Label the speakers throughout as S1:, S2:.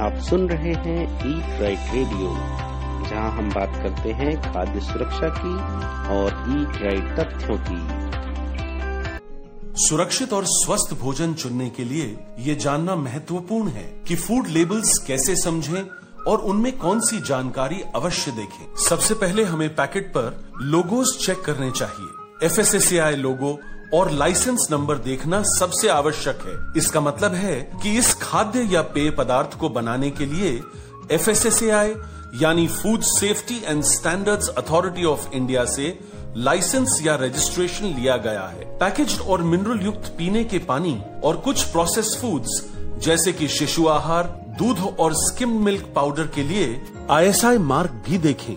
S1: आप सुन रहे हैं ईट राइट रेडियो जहाँ हम बात करते हैं खाद्य सुरक्षा की और ईट राइट तथ्यों की।
S2: सुरक्षित और स्वस्थ भोजन चुनने के लिए ये जानना महत्वपूर्ण है कि फ़ूड लेबल्स कैसे समझें और उनमें कौन सी जानकारी अवश्य देखें। सबसे पहले हमें पैकेट पर लोगोस चेक करने चाहिए। एफ़ लोगो और लाइसेंस नंबर देखना सबसे आवश्यक है। इसका मतलब है कि इस खाद्य या पेय पदार्थ को बनाने के लिए एफ़ यानी food safety and standards authority of India से लाइसेंस या रजिस्ट्रेशन लिया गया है। पैकेज और मिनरल युक्त पीने के पानी और कुछ प्रोसेस फूड्स जैसे कि शिशु आहार, दूध और स्किम मिल्क पाउडर के लिए आईएसआई मार्क भी देखें।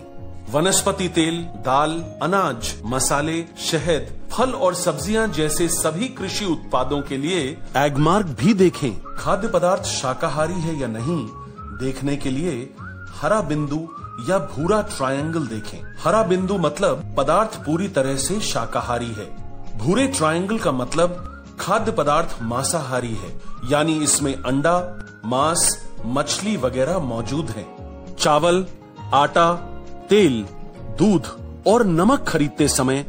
S2: वनस्पति तेल, दाल, अनाज, मसाले, शहद फल और सब्ज़ियाँ जैसे सभी कृषि उत्पादों के लिए एगमार्क भी देखें। खाद्य पदार्थ शाकाहारी है या नहीं देखने के लिए हरा बिंदु या भूरा ट्रायंगल देखें। हरा बिंदु मतलब पदार्थ पूरी तरह से शाकाहारी है। भूरे ट्रायंगल का मतलब खाद्य पदार्थ मांसाहारी है यानी इसमें अंडा मांस मछली वगैरह मौजूद है। चावल आटा तेल दूध और नमक खरीदते समय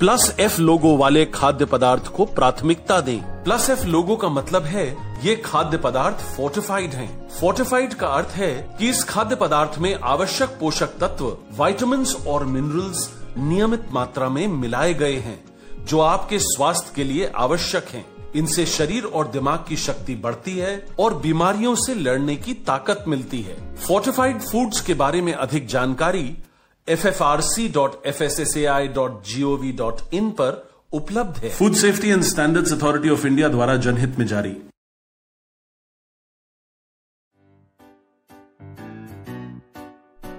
S2: प्लस एफ़ लोगो वाले खाद्य पदार्थ को प्राथमिकता दें प्लस एफ़ लोगो का मतलब है, ये खाद्य पदार्थ फोर्टिफाइड हैं। फोर्टिफाइड का अर्थ है कि इस खाद्य पदार्थ में आवश्यक पोषक तत्व वाइटामिन और मिनरल्स नियमित मात्रा में मिलाए गए हैं, जो आपके स्वास्थ्य के लिए आवश्यक हैं। इनसे शरीर और दिमाग की शक्ति बढ़ती है और बीमारियों से लड़ने की ताकत मिलती है फोर्टिफाइड फूड्स के बारे में अधिक जानकारी ffrc.fssai.gov.in पर उपलब्ध है। Food safety and standards authority of India द्वारा जनहित में जारी।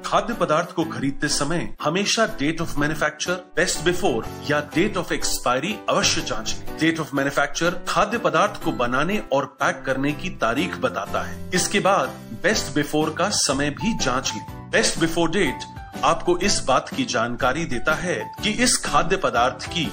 S2: खाद्य पदार्थ को खरीदते समय हमेशा date of manufacture best before या डेट ऑफ़ एक्सपायरी अवश्य जांचें। डेट ऑफ़ मैन्युफैक्चर खाद्य पदार्थ को बनाने और पैक करने की तारीख बताता है। इसके बाद बेस्ट बिफोर का समय भी जाँच लें। बेस्ट बिफोर डेट आपको इस बात की जानकारी देता है कि इस खाद्य पदार्थ की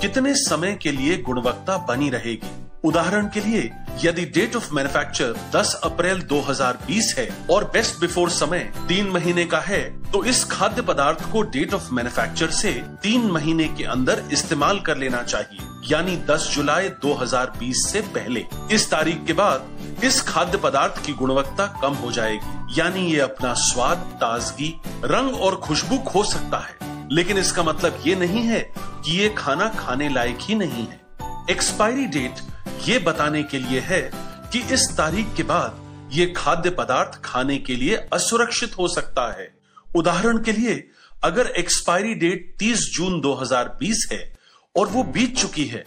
S2: कितने समय के लिए गुणवत्ता बनी रहेगी। उदाहरण के लिए यदि डेट ऑफ़ मैन्युफैक्चर 10 अप्रैल 2020 है और बेस्ट बिफोर समय तीन महीने का है तो इस खाद्य पदार्थ को डेट ऑफ़ मैन्युफैक्चर से तीन महीने के अंदर इस्तेमाल कर लेना चाहिए, यानी 10 जुलाई 2020 से पहले। इस तारीख के बाद इस खाद्य पदार्थ की गुणवत्ता कम हो जाएगी, यानी ये अपना स्वाद, ताजगी, रंग और खुशबू खो सकता है। लेकिन इसका मतलब ये नहीं है कि ये खाना खाने लायक ही नहीं है। एक्सपायरी डेट ये बताने के लिए है कि इस तारीख के बाद ये खाद्य पदार्थ खाने के लिए असुरक्षित हो सकता है। उदाहरण के लिए, अगर एक्सपायरी डेट 30 जून 2020 है और वो बीत चुकी है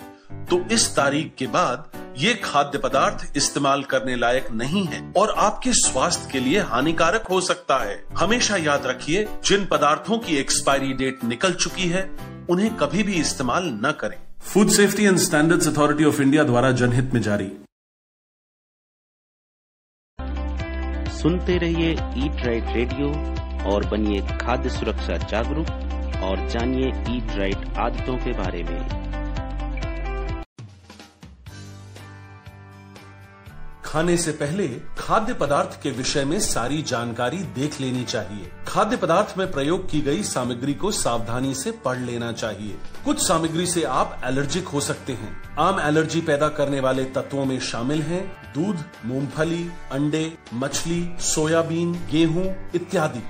S2: तो इस तारीख के बाद ये खाद्य पदार्थ इस्तेमाल करने लायक नहीं है और आपके स्वास्थ्य के लिए हानिकारक हो सकता है। हमेशा याद रखिए, जिन पदार्थों की एक्सपायरी डेट निकल चुकी है, उन्हें कभी भी इस्तेमाल न करें। Food safety and standards authority of India द्वारा जनहित में जारी।
S1: सुनते रहिए ईट राइट रेडियो और बनिए खाद्य सुरक्षा जागरूक और जानिए ईट राइट आदतों के बारे में।
S2: खाने से पहले खाद्य पदार्थ के विषय में सारी जानकारी देख लेनी चाहिए। खाद्य पदार्थ में प्रयोग की गई सामग्री को सावधानी से पढ़ लेना चाहिए। कुछ सामग्री से आप एलर्जिक हो सकते हैं। आम एलर्जी पैदा करने वाले तत्वों में शामिल हैं दूध मूंगफली अंडे मछली सोयाबीन गेहूँ इत्यादि।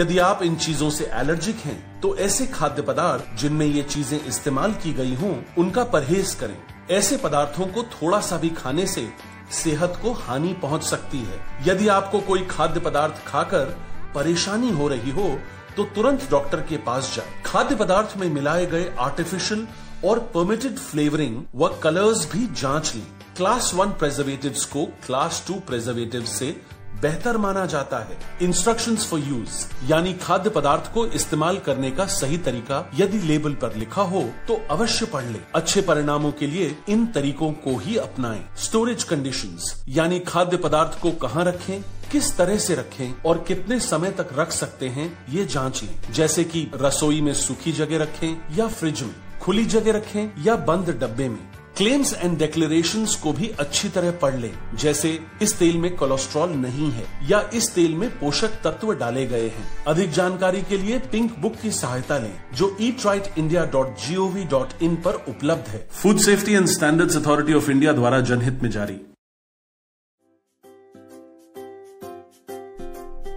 S2: यदि आप इन चीज़ों से एलर्जिक हैं, तो ऐसे खाद्य पदार्थ जिनमें ये चीज़ें इस्तेमाल की गई हों, उनका परहेज करें। ऐसे पदार्थों को थोड़ा सा भी खाने से सेहत को हानि पहुँच सकती है। यदि आपको कोई खाद्य पदार्थ खाकर परेशानी हो रही हो तो तुरंत डॉक्टर के पास जाए। खाद्य पदार्थ में मिलाए गए आर्टिफिशियल और परमिटेड फ्लेवरिंग व कलर्स भी जाँच ली। क्लास वन प्रेजर्वेटिव को क्लास टू प्रेजर्वेटिव से बेहतर माना जाता है। इंस्ट्रक्शंस फॉर यूज़ यानी खाद्य पदार्थ को इस्तेमाल करने का सही तरीका यदि लेबल पर लिखा हो तो अवश्य पढ़ ले। अच्छे परिणामों के लिए इन तरीकों को ही अपनाएँ। स्टोरेज कंडीशंस यानी खाद्य पदार्थ को कहाँ रखें? किस तरह से रखें और कितने समय तक रख सकते हैं, ये जाँच। लें जैसे कि रसोई में सूखी जगह रखें या फ्रिज में, खुली जगह रखें या बंद डब्बे में। क्लेम्स एंड डिक्लेरेशन को भी अच्छी तरह पढ़ लें। जैसे, इस तेल में कोलेस्ट्रॉल नहीं है या इस तेल में पोषक तत्व डाले गए हैं। अधिक जानकारी के लिए पिंक बुक की सहायता लें, जो eat right India dot G O V dot in पर उपलब्ध है। Food safety and standards authority of India द्वारा जनहित में जारी।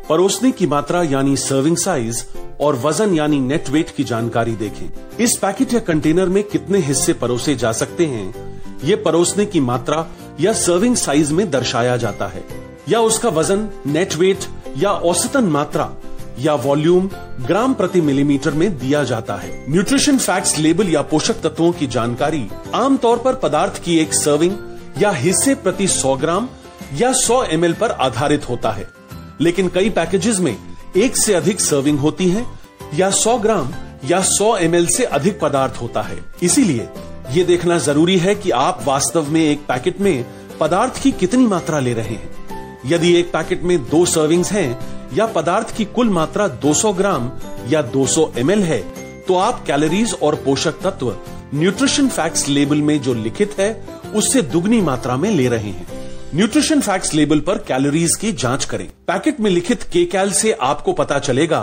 S2: परोसने की मात्रा यानी सर्विंग साइज़ और वज़न यानी नेट वेट की जानकारी देखें। इस पैकेट या कंटेनर में कितने हिस्से परोसे जा सकते हैं? ये परोसने की मात्रा या सर्विंग साइज़ में दर्शाया जाता है। या उसका वज़न नेट वेट या औसतन मात्रा या वॉल्यूम ग्राम प्रति मिलीमीटर में दिया जाता है। न्यूट्रिशन फैक्ट्स लेबल या पोषक तत्वों की जानकारी आमतौर पर पदार्थ की एक सर्विंग या हिस्से प्रति 100 ग्राम या 100 एम पर आधारित होता है। लेकिन कई पैकेजेस में एक से अधिक सर्विंग होती है, या 100 ग्राम, या 100 एम से अधिक पदार्थ होता है। इसीलिए ये देखना ज़रूरी है कि आप वास्तव में एक पैकेट में पदार्थ की कितनी मात्रा ले रहे हैं। यदि एक पैकेट में दो सर्विंग्स हैं, या पदार्थ की कुल मात्रा 200 ग्राम या 200 एम है तो आप कैलोरीज और पोषक तत्व न्यूट्रिशन फैक्ट्स लेबल में जो लिखित है, उससे दुगनी मात्रा में ले रहे हैं। न्यूट्रिशन फैक्ट्स लेबल पर कैलोरीज की जाँच करें। पैकेट में लिखित के कैल से आपको पता चलेगा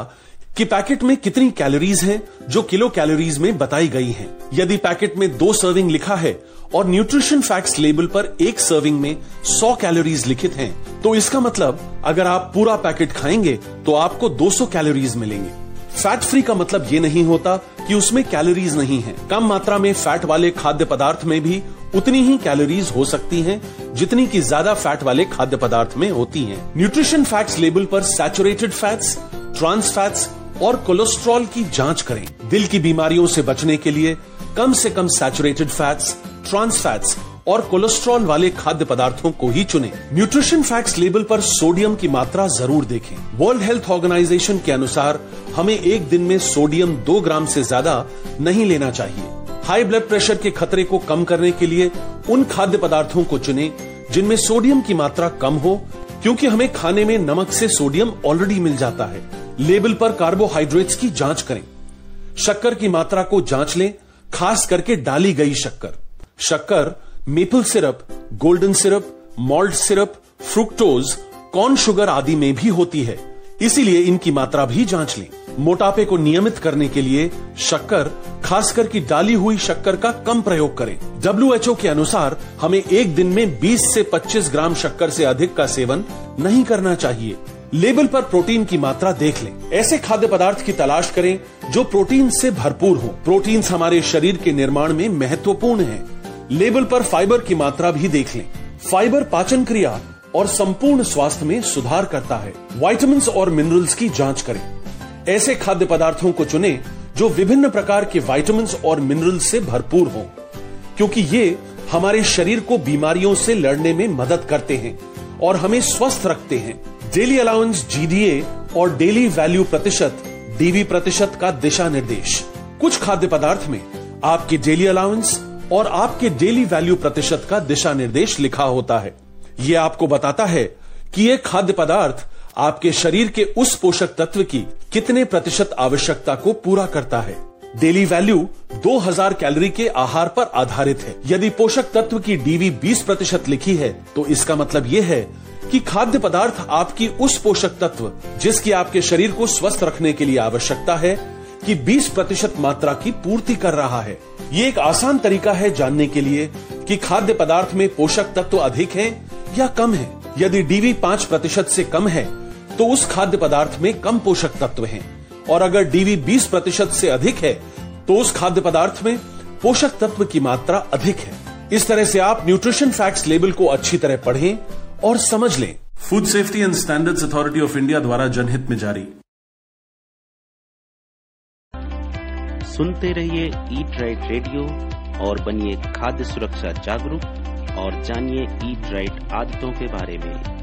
S2: कि पैकेट में कितनी कैलोरीज हैं जो किलो कैलोरीज में बताई गई हैं। यदि पैकेट में दो सर्विंग लिखा है और न्यूट्रिशन फैक्ट्स लेबल पर एक सर्विंग में 100 कैलोरीज लिखित हैं, तो इसका मतलब अगर आप पूरा पैकेट खाएँगे तो आपको 200 कैलोरीज मिलेंगे। फैट फ्री का मतलब ये नहीं होता कि उसमें कैलोरीज नहीं है। कम मात्रा में फैट वाले खाद्य पदार्थ में भी उतनी ही कैलोरीज हो सकती हैं, जितनी की ज़्यादा फैट वाले खाद्य पदार्थ में होती हैं। न्यूट्रिशन फैक्ट्स लेबल पर सैचुरेटेड फैट्स ट्रांस फैट्स और कोलेस्ट्रॉल की जाँच करें दिल की बीमारियों से बचने के लिए कम से कम सैचुरेटेड फैट्स ट्रांस फैट्स और कोलेस्ट्रॉल वाले खाद्य पदार्थों को ही चुनें। न्यूट्रिशन फैक्ट्स लेबल पर सोडियम की मात्रा ज़रूर देखें वर्ल्ड हेल्थ ऑर्गेनाइजेशन के अनुसार हमें एक दिन में सोडियम दो ग्राम से ज़्यादा नहीं लेना चाहिए हाई ब्लड प्रेशर के खतरे को कम करने के लिए उन खाद्य पदार्थों को चुनें जिनमें सोडियम की मात्रा कम हो, क्योंकि हमें खाने में नमक से सोडियम ऑलरेडी मिल जाता है। लेबल पर कार्बोहाइड्रेट्स की जाँच करें। शक्कर की मात्रा को जाँच लें, खास करके डाली गई शक्कर। शक्कर maple syrup golden syrup malt syrup fructose corn sugar आदि में भी होती है। इसीलिए इनकी मात्रा भी जाँच लें। मोटापे को नियमित करने के लिए शक्कर, खासकर की डाली हुई शक्कर का कम प्रयोग करें। डब्ल्यूएचओ के अनुसार हमें एक दिन में 20 से 25 ग्राम शक्कर से अधिक का सेवन नहीं करना चाहिए। लेबल पर प्रोटीन की मात्रा देख लें। ऐसे खाद्य पदार्थ की तलाश करें जो प्रोटीन से भरपूर हो। प्रोटीन हमारे शरीर के निर्माण में महत्वपूर्ण है। लेबल पर फाइबर की मात्रा भी देख लें। फाइबर पाचन क्रिया और संपूर्ण स्वास्थ्य में सुधार करता है। वाइटामिन और मिनरल्स की जाँच करें। ऐसे खाद्य पदार्थों को चुनें जो विभिन्न प्रकार के वाइटामिन और मिनरल्स से भरपूर हों, क्योंकि ये हमारे शरीर को बीमारियों से लड़ने में मदद करते हैं और हमें स्वस्थ रखते हैं। डेली अलाउंस जीडीए और डेली वैल्यू प्रतिशत डीवी प्रतिशत का दिशा निर्देश कुछ खाद्य पदार्थ में आपके डेली अलाउंस और आपके डेली वैल्यू प्रतिशत का दिशा निर्देश लिखा होता है। ये आपको बताता है कि ये खाद्य पदार्थ आपके शरीर के उस पोषक तत्व की कितने प्रतिशत आवश्यकता को पूरा करता है? डेली वैल्यू 2000 कैलोरी के आहार पर आधारित है। यदि पोषक तत्व की डीवी 20 प्रतिशत लिखी है तो इसका मतलब ये है कि खाद्य पदार्थ आपकी उस पोषक तत्व जिसकी आपके शरीर को स्वस्थ रखने के लिए आवश्यकता है, कि 20 प्रतिशत मात्रा की पूर्ति कर रहा है। ये एक आसान तरीका है जानने के लिए कि खाद्य पदार्थ में पोषक तत्व अधिक हैं या कम है। यदि डीवी पाँच प्रतिशत से कम है तो उस खाद्य पदार्थ में कम पोषक तत्व हैं। और अगर डीवी बीस प्रतिशत से अधिक है तो उस खाद्य पदार्थ में पोषक तत्व की मात्रा अधिक है। इस तरह से आप न्यूट्रिशन फैक्ट्स लेबल को अच्छी तरह पढ़ें और समझ लें।
S3: Food safety and standards authority of India द्वारा जनहित में जारी।
S1: सुनते रहिए ईट राइट रेडियो और बनिए खाद्य सुरक्षा जागरूक और जानिए ईट राइट आदतों के बारे में।